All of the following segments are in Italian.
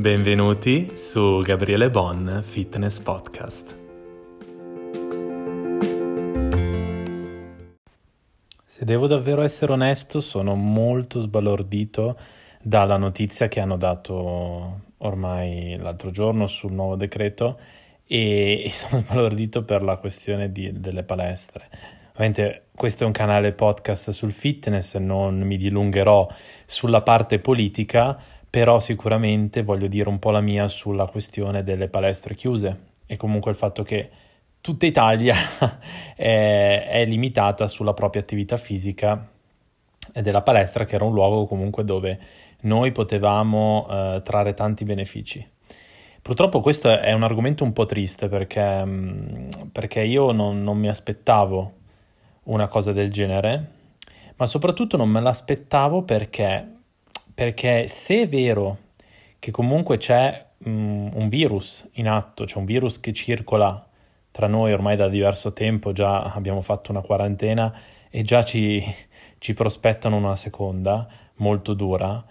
Benvenuti su Gabriele Bon Fitness Podcast. Se devo davvero essere onesto, sono molto sbalordito dalla notizia che hanno dato ormai l'altro giorno sul nuovo decreto e, sono sbalordito per la questione di, delle palestre. Ovviamente questo è un canale podcast sul fitness, non mi dilungherò sulla parte politica, però sicuramente voglio dire un po' la mia sulla questione delle palestre chiuse e comunque il fatto che tutta Italia è, è, limitata sulla propria attività fisica e della palestra che era un luogo comunque dove noi potevamo eh, trarre tanti benefici. Purtroppo questo è un argomento un po' triste perché, mm, perché io non, non mi aspettavo una cosa del genere, ma soprattutto non me l'aspettavo perché perché se è vero che comunque c'è um, un virus in atto, c'è un virus che circola tra noi ormai da diverso tempo, già abbiamo fatto una quarantena e già ci, ci prospettano una seconda molto dura.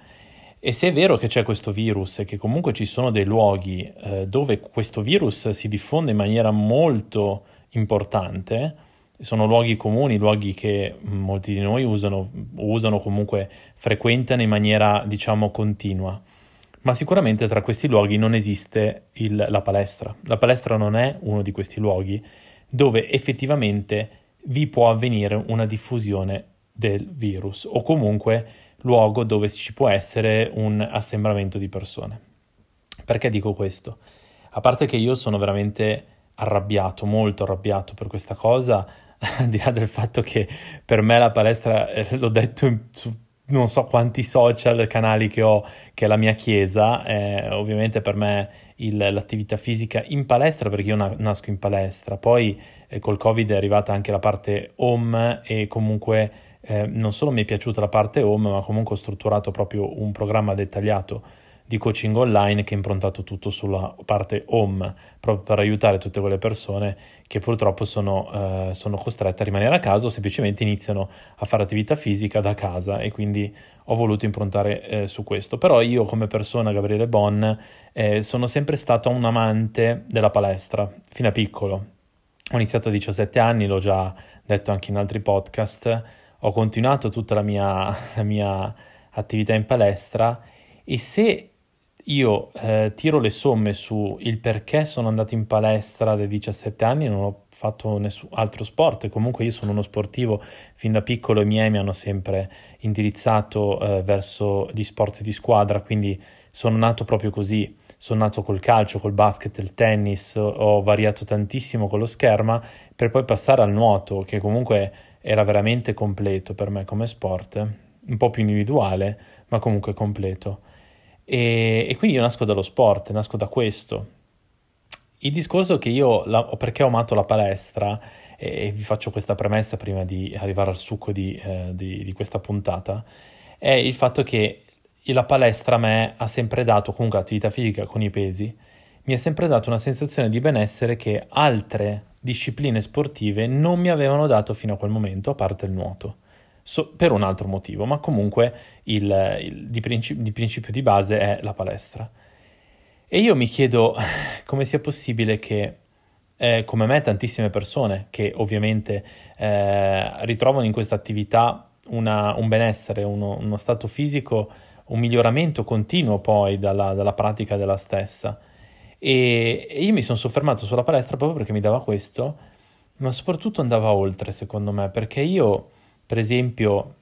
E se è vero che c'è questo virus e che comunque ci sono dei luoghi eh, dove questo virus si diffonde in maniera molto importante, sono luoghi comuni, luoghi che molti di noi usano, usano comunque, frequentano in maniera, diciamo, continua. Ma sicuramente tra questi luoghi non esiste il, la palestra. La palestra non è uno di questi luoghi dove effettivamente vi può avvenire una diffusione del virus o comunque luogo dove ci può essere un assembramento di persone. Perché dico questo? A parte che io sono veramente arrabbiato, molto arrabbiato per questa cosa, al di là del fatto che per me la palestra, eh, l'ho detto in, su non so quanti social, canali che ho, che è la mia chiesa, eh, ovviamente per me il, l'attività fisica in palestra, perché io na- nasco in palestra, poi eh, col Covid è arrivata anche la parte home e comunque eh, non solo mi è piaciuta la parte home, ma comunque ho strutturato proprio un programma dettagliato di coaching online che è improntato tutto sulla parte home, proprio per aiutare tutte quelle persone che purtroppo sono, eh, sono costrette a rimanere a casa o semplicemente iniziano a fare attività fisica da casa e quindi ho voluto improntare eh, su questo. Però io come persona, Gabriele Bon, eh, sono sempre stato un amante della palestra, fino a piccolo. Ho iniziato a 17 anni, l'ho già detto anche in altri podcast, ho continuato tutta la mia, la mia attività in palestra e se io eh, tiro le somme su il perché sono andato in palestra dai 17 anni, non ho fatto nessun altro sport e comunque io sono uno sportivo fin da piccolo i miei mi hanno sempre indirizzato eh, verso gli sport di squadra, quindi sono nato proprio così, sono nato col calcio, col basket, il tennis, ho variato tantissimo con lo scherma per poi passare al nuoto che comunque era veramente completo per me come sport, un po' più individuale ma comunque completo. E, e, quindi io nasco dallo sport, nasco da questo. Il discorso che io, la, perché ho amato la palestra, e, e, vi faccio questa premessa prima di arrivare al succo di, eh, di, di questa puntata, è il fatto che la palestra a me ha sempre dato, comunque l'attività fisica con i pesi, mi ha sempre dato una sensazione di benessere che altre discipline sportive non mi avevano dato fino a quel momento, a parte il nuoto so, per un altro motivo, ma comunque il, il di, principio, di principio di base è la palestra. E io mi chiedo come sia possibile che, eh, come me, tantissime persone che ovviamente eh, ritrovano in questa attività una, un benessere, uno, uno, stato fisico, un miglioramento continuo poi dalla, dalla pratica della stessa. E, e io mi sono soffermato sulla palestra proprio perché mi dava questo, ma soprattutto andava oltre, secondo me, perché io per esempio,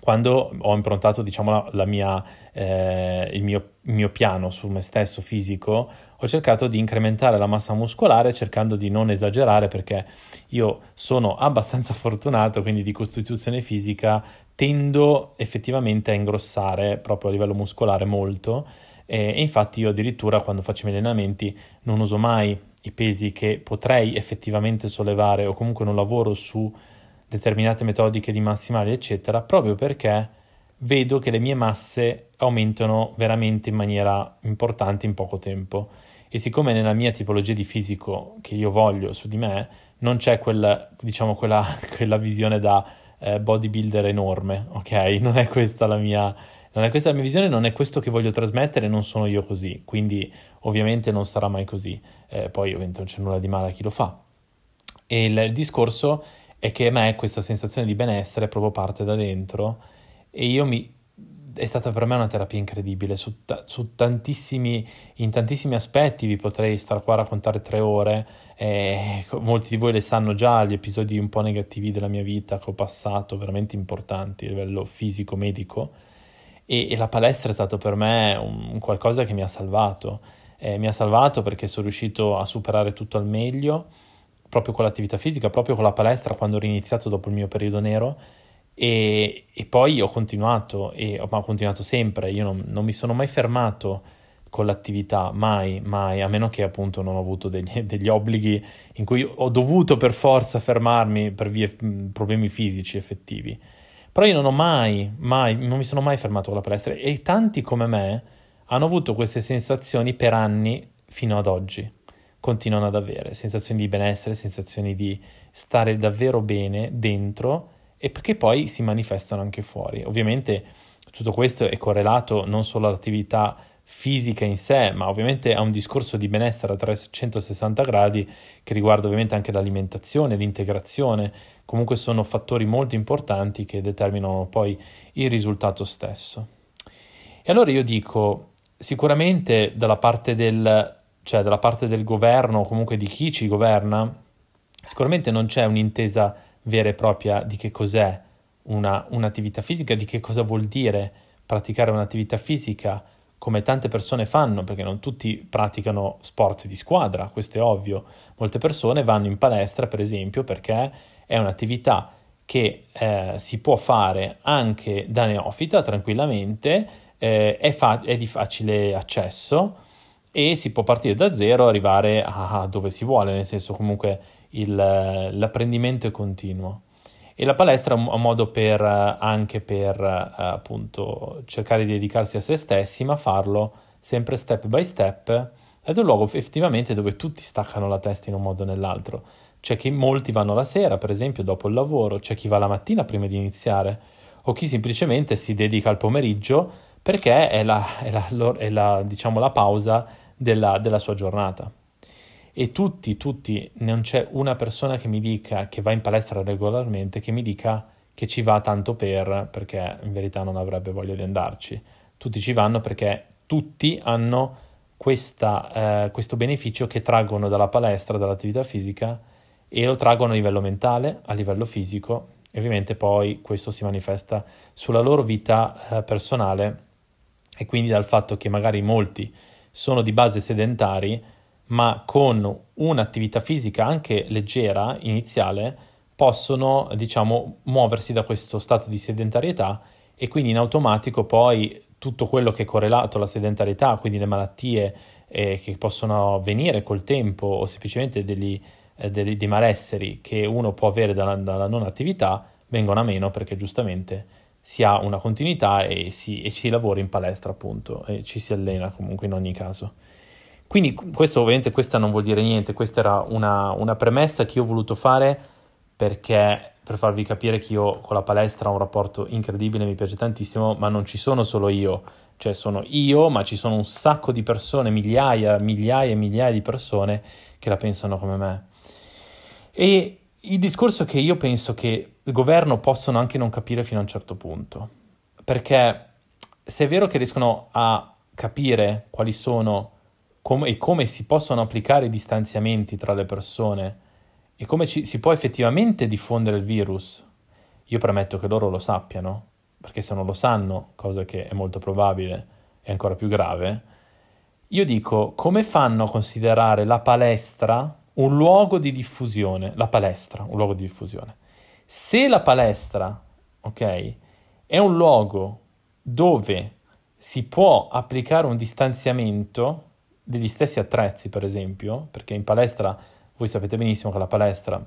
quando ho improntato diciamo, la, la mia, eh, il, mio, il, mio, piano su me stesso fisico, ho cercato di incrementare la massa muscolare cercando di non esagerare perché io sono abbastanza fortunato, quindi di costituzione fisica tendo effettivamente a ingrossare proprio a livello muscolare molto e, e infatti io addirittura quando faccio i miei allenamenti non uso mai i pesi che potrei effettivamente sollevare o comunque non lavoro su determinate metodiche di massimali, eccetera, proprio perché vedo che le mie masse aumentano veramente in maniera importante in poco tempo. E siccome nella mia tipologia di fisico che io voglio su di me non c'è quella, diciamo, quella, quella visione da eh, bodybuilder enorme, ok? Non è questa la mia, non è questa la mia visione, non è questo che voglio trasmettere, non sono io così, quindi ovviamente non sarà mai così. Eh, poi ovviamente non c'è nulla di male a chi lo fa. E il, il discorso è che a me questa sensazione di benessere proprio parte da dentro e io mi, è stata per me una terapia incredibile. Su, su tantissimi, in tantissimi aspetti, vi potrei stare qua a raccontare tre ore, eh, molti di voi le sanno già, gli episodi un po' negativi della mia vita che ho passato, veramente importanti a livello fisico, medico, e, e la palestra è stato per me un qualcosa che mi ha salvato, eh, mi ha salvato perché sono riuscito a superare tutto al meglio, proprio con l'attività fisica, proprio con la palestra quando ho riniziato dopo il mio periodo nero, e, e, poi ho continuato, e, ma ho continuato sempre, io non, non, mi sono mai fermato con l'attività, mai, mai, a meno che appunto non ho avuto degli, degli obblighi in cui ho dovuto per forza fermarmi per via, problemi fisici effettivi. Però io non ho mai, mai, non mi sono mai fermato con la palestra e tanti come me hanno avuto queste sensazioni per anni fino ad oggi. Continuano ad avere sensazioni di benessere, sensazioni di stare davvero bene dentro e che poi si manifestano anche fuori. Ovviamente tutto questo è correlato non solo all'attività fisica in sé, ma ovviamente a un discorso di benessere a 360 gradi che riguarda ovviamente anche l'alimentazione, l'integrazione, comunque sono fattori molto importanti che determinano poi il risultato stesso. E allora io dico, sicuramente dalla parte del, cioè dalla parte del governo o comunque di chi ci governa, sicuramente non c'è un'intesa vera e propria di che cos'è una, un'attività fisica, di che cosa vuol dire praticare un'attività fisica come tante persone fanno, perché non tutti praticano sport di squadra, questo è ovvio. Molte persone vanno in palestra, per esempio, perché è un'attività che eh, si può fare anche da neofita tranquillamente, eh, è, fa- è, di facile accesso e si può partire da zero e arrivare a dove si vuole, nel senso comunque il, l'apprendimento è continuo. E la palestra è un, modo per, anche per uh, appunto cercare di dedicarsi a se stessi, ma farlo sempre step by step ed è un luogo effettivamente dove tutti staccano la testa in un modo o nell'altro. C'è chi molti vanno la sera, per esempio, dopo il lavoro, c'è chi va la mattina prima di iniziare, o chi semplicemente si dedica al pomeriggio perché è la, è la, è la, diciamo, la pausa della, della sua giornata. E tutti, tutti, non c'è una persona che mi dica che va in palestra regolarmente che mi dica che ci va tanto per, perché in verità non avrebbe voglia di andarci. Tutti ci vanno perché tutti hanno questa, eh, questo beneficio che traggono dalla palestra, dall'attività fisica e lo traggono a livello mentale, a livello fisico. E ovviamente poi questo si manifesta sulla loro vita eh, personale. E quindi dal fatto che magari molti sono di base sedentari ma con un'attività fisica anche leggera, iniziale, possono, diciamo, muoversi da questo stato di sedentarietà e quindi in automatico poi tutto quello che è correlato alla sedentarietà, quindi le malattie eh, che possono venire col tempo o semplicemente degli, eh, degli, dei malesseri che uno può avere dalla, dalla, non attività, vengono a meno perché giustamente si ha una continuità e si, e si lavora in palestra appunto e ci si allena comunque in ogni caso. Quindi questo ovviamente questa non vuol dire niente, questa era una, una premessa che io ho voluto fare perché per farvi capire che io con la palestra ho un rapporto incredibile, mi piace tantissimo, ma non ci sono solo io, cioè sono io, ma ci sono un sacco di persone, migliaia, migliaia e migliaia di persone che la pensano come me. E il discorso è che io penso che il governo possono anche non capire fino a un certo punto, perché se è vero che riescono a capire quali sono come, e come si possono applicare i distanziamenti tra le persone e come ci, si può effettivamente diffondere il virus, io premetto che loro lo sappiano, perché se non lo sanno, cosa che è molto probabile e ancora più grave, io dico come fanno a considerare la palestra un luogo di diffusione, la palestra, un luogo di diffusione. Se la palestra, ok, è un luogo dove si può applicare un distanziamento, degli stessi attrezzi, per esempio, perché in palestra voi sapete benissimo che la palestra,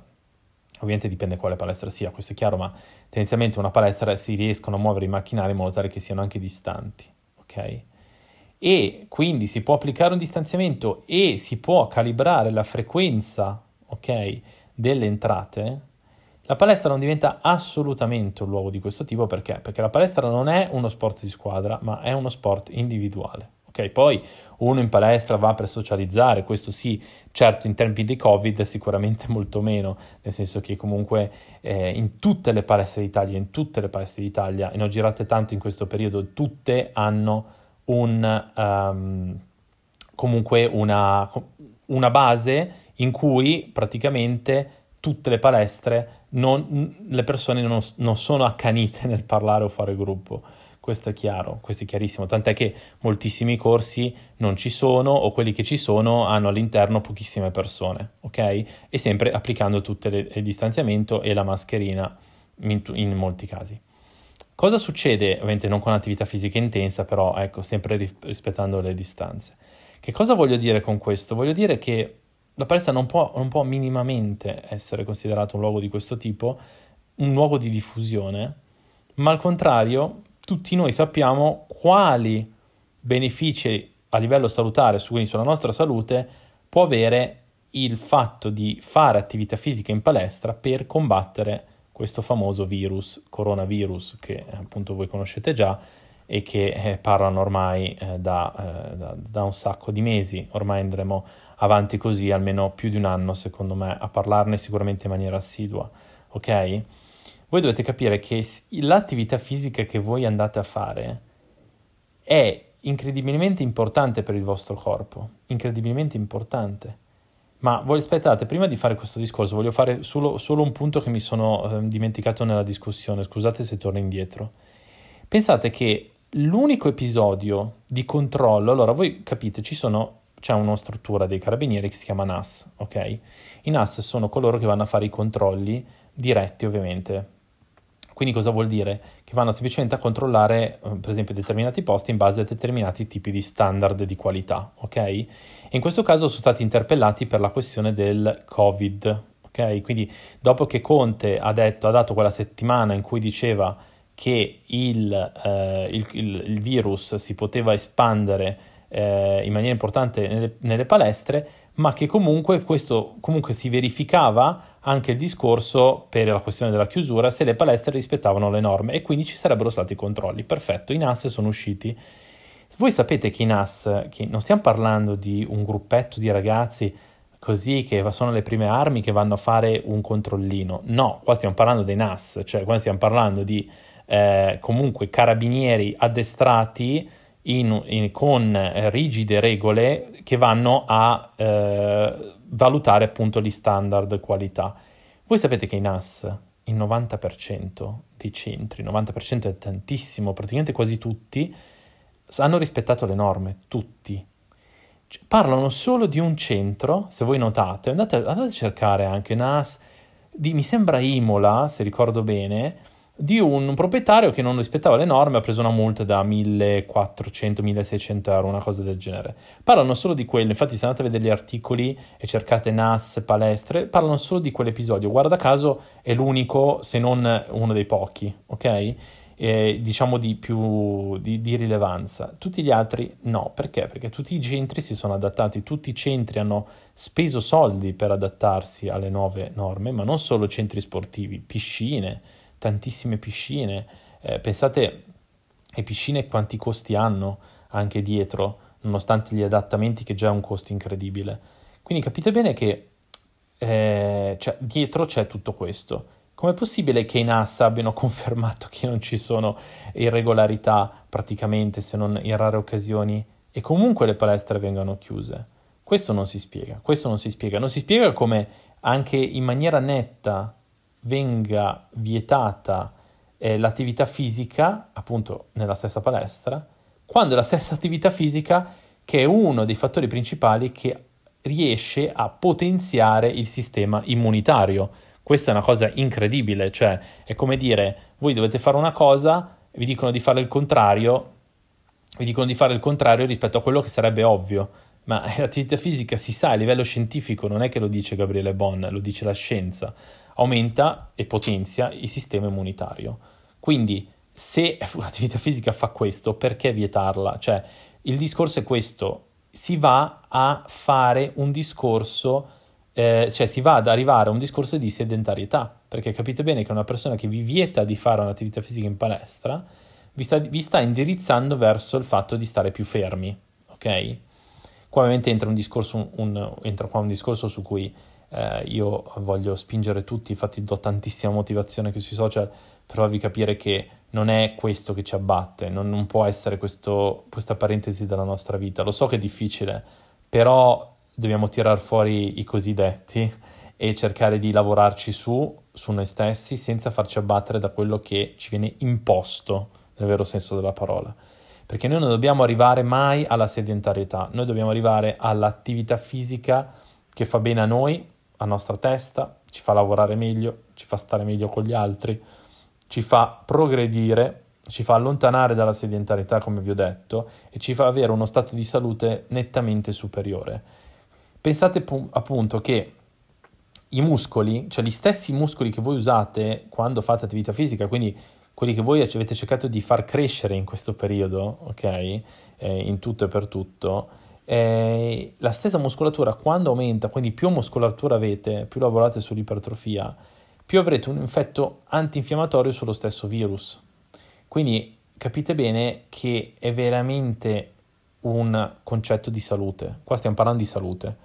ovviamente dipende quale palestra sia, questo è chiaro, ma tendenzialmente una palestra si riescono a muovere i macchinari in modo tale che siano anche distanti, ok? E quindi si può applicare un distanziamento e si può calibrare la frequenza, ok, delle entrate. La palestra non diventa assolutamente un luogo di questo tipo perché? Perché la palestra non è uno sport di squadra, ma è uno sport individuale. Ok, poi uno in palestra va per socializzare, questo sì, certo in tempi di Covid sicuramente molto meno, nel senso che comunque eh, in tutte le palestre d'Italia, in tutte le palestre d'Italia, e ne ho girate tanto in questo periodo, tutte hanno un, um, comunque una, una base in cui praticamente tutte le palestre non, le persone non, non, sono accanite nel parlare o fare gruppo. Questo è chiaro, questo è chiarissimo, tant'è che moltissimi corsi non ci sono o quelli che ci sono hanno all'interno pochissime persone, ok? E sempre applicando tutto il distanziamento e la mascherina in, in molti casi. Cosa succede? Ovviamente non con attività fisica intensa, però ecco, sempre rispettando le distanze. Che cosa voglio dire con questo? Voglio dire che la palestra non può, non può minimamente essere considerata un luogo di questo tipo, un luogo di diffusione, ma al contrario tutti noi sappiamo quali benefici a livello salutare, quindi sulla nostra salute, può avere il fatto di fare attività fisica in palestra per combattere questo famoso virus, coronavirus, che appunto voi conoscete già e che eh, parlano ormai eh, da, eh, da, da, un sacco di mesi. Ormai andremo avanti così almeno più di un anno, secondo me, a parlarne sicuramente in maniera assidua, ok? Voi dovete capire che l'attività fisica che voi andate a fare è incredibilmente importante per il vostro corpo, incredibilmente importante. Ma voi aspettate, prima di fare questo discorso, voglio fare solo, solo un punto che mi sono eh, dimenticato nella discussione, scusate se torno indietro. Pensate che l'unico episodio di controllo, allora voi capite, ci sono c'è una struttura dei carabinieri che si chiama NAS, ok? I NAS sono coloro che vanno a fare i controlli diretti, ovviamente. Quindi cosa vuol dire? Che vanno semplicemente a controllare, eh, per esempio, determinati posti in base a determinati tipi di standard di qualità, ok? E in questo caso sono stati interpellati per la questione del Covid, ok? Quindi dopo che Conte ha, detto, ha dato quella settimana in cui diceva che il, eh, il, il, il virus si poteva espandere eh, in maniera importante nelle, nelle, palestre, ma che comunque questo comunque si verificava anche il discorso per la questione della chiusura se le palestre rispettavano le norme e quindi ci sarebbero stati controlli. Perfetto, i NAS sono usciti. Voi sapete che i NAS, che non stiamo parlando di un gruppetto di ragazzi così che sono le prime armi che vanno a fare un controllino. No, qua stiamo parlando dei NAS, cioè qua stiamo parlando di eh, comunque carabinieri addestrati in, in, con rigide regole che vanno a eh, valutare appunto gli standard qualità. Voi sapete che in AS il 90% dei centri, il 90% è tantissimo, praticamente quasi tutti, hanno rispettato le norme, tutti. Cioè, parlano solo di un centro, se voi notate, andate, andate a cercare anche NAS, di, mi sembra Imola, se ricordo bene, di un proprietario che non rispettava le norme ha preso una multa da 1400-1600 euro, una cosa del genere. Parlano solo di quello, infatti se andate a vedere gli articoli e cercate NAS, palestre, parlano solo di quell'episodio. Guarda caso è l'unico, se non uno dei pochi, ok? Eh, diciamo di più di, di, rilevanza. Tutti gli altri no, perché? Perché tutti i centri si sono adattati, tutti i centri hanno speso soldi per adattarsi alle nuove norme, ma non solo centri sportivi, piscine, tantissime piscine. Eh, pensate ai piscine quanti costi hanno anche dietro, nonostante gli adattamenti che già è un costo incredibile. Quindi capite bene che eh, cioè, dietro c'è tutto questo. Com'è possibile che i NAS abbiano confermato che non ci sono irregolarità praticamente, se non in rare occasioni, e comunque le palestre vengano chiuse? Questo non si spiega, questo non si spiega. Non si spiega come anche in maniera netta venga vietata eh, l'attività fisica, appunto nella stessa palestra, quando è la stessa attività fisica che è uno dei fattori principali che riesce a potenziare il sistema immunitario. Questa è una cosa incredibile, cioè è come dire, voi dovete fare una cosa, vi dicono di fare il contrario, vi dicono di fare il contrario rispetto a quello che sarebbe ovvio, ma l'attività fisica si sa a livello scientifico, non è che lo dice Gabriele Bon, lo dice la scienza aumenta e potenzia il sistema immunitario. Quindi se l'attività fisica fa questo, perché vietarla? Cioè, il discorso è questo, si va a fare un discorso eh, cioè si va ad arrivare a un discorso di sedentarietà, perché capite bene che una persona che vi vieta di fare un'attività fisica in palestra vi sta, vi sta indirizzando verso il fatto di stare più fermi, ok? Qua ovviamente entra un discorso, un, entra qua un discorso su cui eh, io voglio spingere tutti, infatti do tantissima motivazione qui sui social per farvi capire che non è questo che ci abbatte, non, non può essere questo, questa parentesi della nostra vita. Lo so che è difficile, però dobbiamo tirar fuori i cosiddetti e cercare di lavorarci su, su noi stessi senza farci abbattere da quello che ci viene imposto nel vero senso della parola. Perché noi non dobbiamo arrivare mai alla sedentarietà, noi dobbiamo arrivare all'attività fisica che fa bene a noi, a nostra testa, ci fa lavorare meglio, ci fa stare meglio con gli altri, ci fa progredire, ci fa allontanare dalla sedentarietà, come vi ho detto, e ci fa avere uno stato di salute nettamente superiore. Pensate appunto che i muscoli, cioè gli stessi muscoli che voi usate quando fate attività fisica, quindi quelli che voi avete cercato di far crescere in questo periodo, ok, eh, in tutto e per tutto, eh, la stessa muscolatura quando aumenta, quindi più muscolatura avete, più lavorate sull'ipertrofia, più avrete un effetto antinfiammatorio sullo stesso virus. Quindi capite bene che è veramente un concetto di salute. Qua stiamo parlando di salute.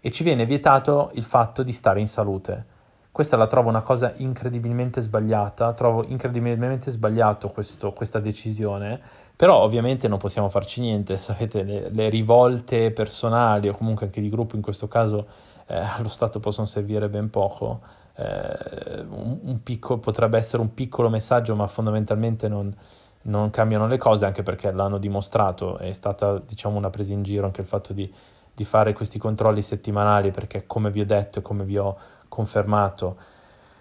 E ci viene vietato il fatto di stare in salute. Questa la trovo una cosa incredibilmente sbagliata, trovo incredibilmente sbagliato questo, questa decisione, però ovviamente non possiamo farci niente, sapete, le, le, rivolte personali o comunque anche di gruppo in questo caso eh, allo Stato possono servire ben poco. Eh, un, un piccolo, potrebbe essere un piccolo messaggio, ma fondamentalmente non, non cambiano le cose, anche perché l'hanno dimostrato, è stata diciamo una presa in giro anche il fatto di, di fare questi controlli settimanali, perché come vi ho detto e come vi ho confermato,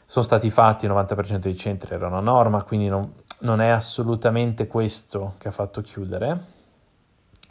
sono stati fatti, il 90% dei centri era una norma, quindi non, non è assolutamente questo che ha fatto chiudere.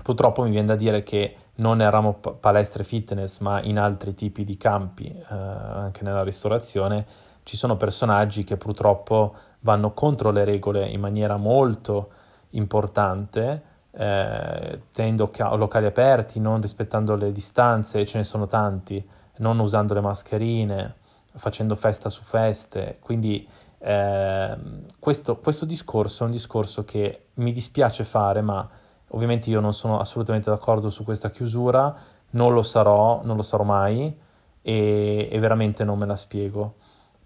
Purtroppo mi viene da dire che non eravamo palestre fitness, ma in altri tipi di campi, eh, anche nella ristorazione, ci sono personaggi che purtroppo vanno contro le regole in maniera molto importante, eh, tenendo locali aperti, non rispettando le distanze, ce ne sono tanti, non usando le mascherine, facendo festa su feste. Quindi eh, questo, questo discorso è un discorso che mi dispiace fare, ma ovviamente io non sono assolutamente d'accordo su questa chiusura, non lo sarò, non lo sarò mai e, e veramente non me la spiego.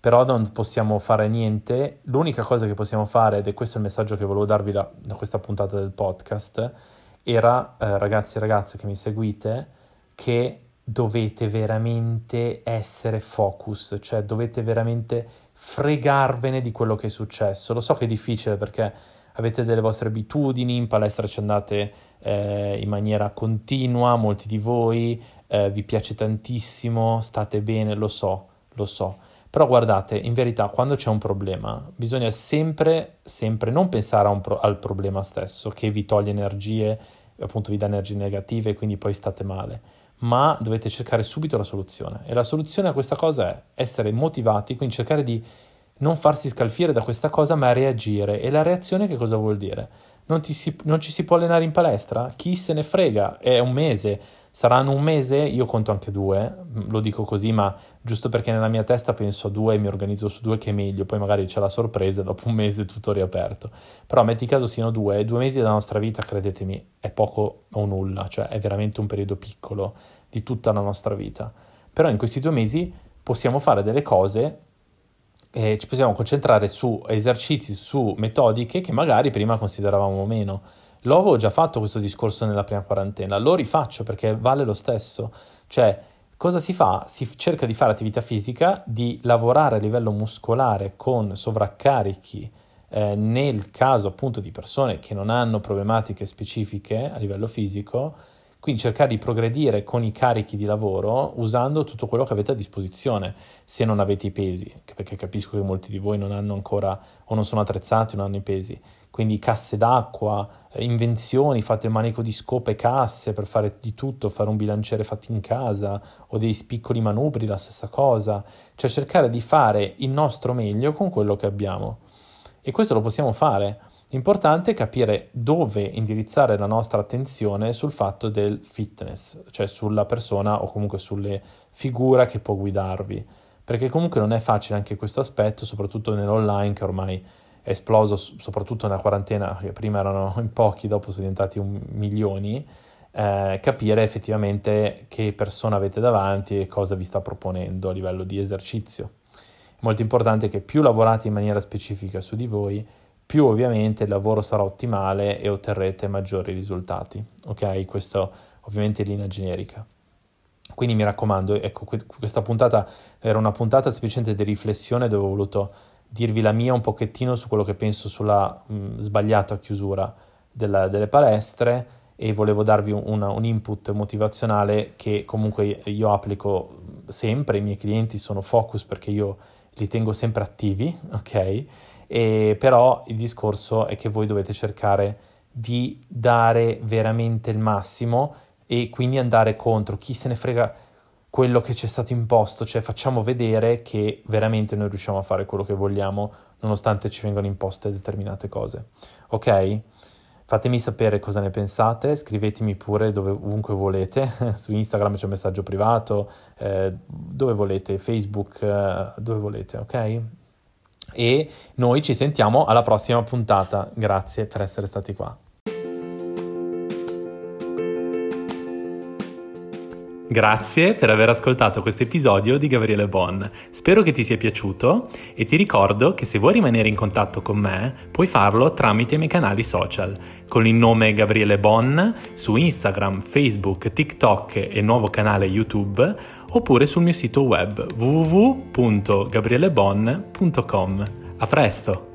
Però non possiamo fare niente, l'unica cosa che possiamo fare, ed è questo il messaggio che volevo darvi da, da questa puntata del podcast, era, eh, ragazzi e ragazze che mi seguite, che dovete veramente essere focus, cioè dovete veramente fregarvene di quello che è successo. Lo so che è difficile perché avete delle vostre abitudini, in palestra ci andate eh, in maniera continua, molti di voi, eh, vi piace tantissimo, state bene, lo so, lo so. Però guardate, in verità, quando c'è un problema, bisogna sempre, sempre non pensare pro- al problema stesso, che vi toglie energie, appunto vi dà energie negative e quindi poi state male ma dovete cercare subito la soluzione. E la soluzione a questa cosa è essere motivati, quindi cercare di non farsi scalfire da questa cosa, ma reagire. E la reazione che cosa vuol dire? Non, si, non ci si può allenare in palestra? Chi se ne frega? È un mese Saranno un mese, io conto anche due, lo dico così, ma giusto perché nella mia testa penso a due e mi organizzo su due che è meglio, poi magari c'è la sorpresa dopo un mese tutto riaperto. Però metti caso siano due, due mesi della nostra vita, credetemi, è poco o nulla, cioè è veramente un periodo piccolo di tutta la nostra vita. Però in questi due mesi possiamo fare delle cose e ci possiamo concentrare su esercizi, su metodiche che magari prima consideravamo meno. Lo avevo già fatto questo discorso nella prima quarantena, lo rifaccio perché vale lo stesso. Cioè, cosa si fa? Si cerca di fare attività fisica, di lavorare a livello muscolare con sovraccarichi eh, nel caso appunto di persone che non hanno problematiche specifiche a livello fisico, quindi cercare di progredire con i carichi di lavoro usando tutto quello che avete a disposizione, se non avete i pesi, perché capisco che molti di voi non hanno ancora o non sono attrezzati non hanno i pesi quindi casse d'acqua, eh, invenzioni, fate il manico di scope casse per fare di tutto, fare un bilanciere fatto in casa o dei piccoli manubri, la stessa cosa, cioè cercare di fare il nostro meglio con quello che abbiamo. E questo lo possiamo fare. Importante capire dove indirizzare la nostra attenzione sul fatto del fitness, cioè sulla persona o comunque sulle figure che può guidarvi, perché comunque non è facile anche questo aspetto, soprattutto nell'online che ormai esploso, soprattutto nella quarantena, che prima erano in pochi, dopo sono diventati milioni, eh, capire effettivamente che persona avete davanti e cosa vi sta proponendo a livello di esercizio. È molto importante che più lavorate in maniera specifica su di voi, più ovviamente il lavoro sarà ottimale e otterrete maggiori risultati. Ok? Questo ovviamente in linea generica. Quindi mi raccomando, ecco, questa puntata era una puntata semplicemente di riflessione dove ho voluto dirvi la mia un pochettino su quello che penso sulla mh, sbagliata chiusura della, delle palestre e volevo darvi un, un, input motivazionale che comunque io applico sempre, i miei clienti sono focus perché io li tengo sempre attivi, ok? E però il discorso è che voi dovete cercare di dare veramente il massimo e quindi andare contro chi se ne frega quello che ci è stato imposto, cioè facciamo vedere che veramente noi riusciamo a fare quello che vogliamo nonostante ci vengano imposte determinate cose. Ok? Fatemi sapere cosa ne pensate, scrivetemi pure dove, ovunque volete, su Instagram c'è un messaggio privato, eh, dove volete, Facebook, eh, dove volete, ok? e noi ci sentiamo alla prossima puntata. Grazie per essere stati qua. Grazie per aver ascoltato questo episodio di Gabriele Bon. Spero che ti sia piaciuto e ti ricordo che se vuoi rimanere in contatto con me puoi farlo tramite i miei canali social con il nome Gabriele Bon su Instagram, Facebook, TikTok e nuovo canale YouTube oppure sul mio sito web www.gabrielebon.com. A presto!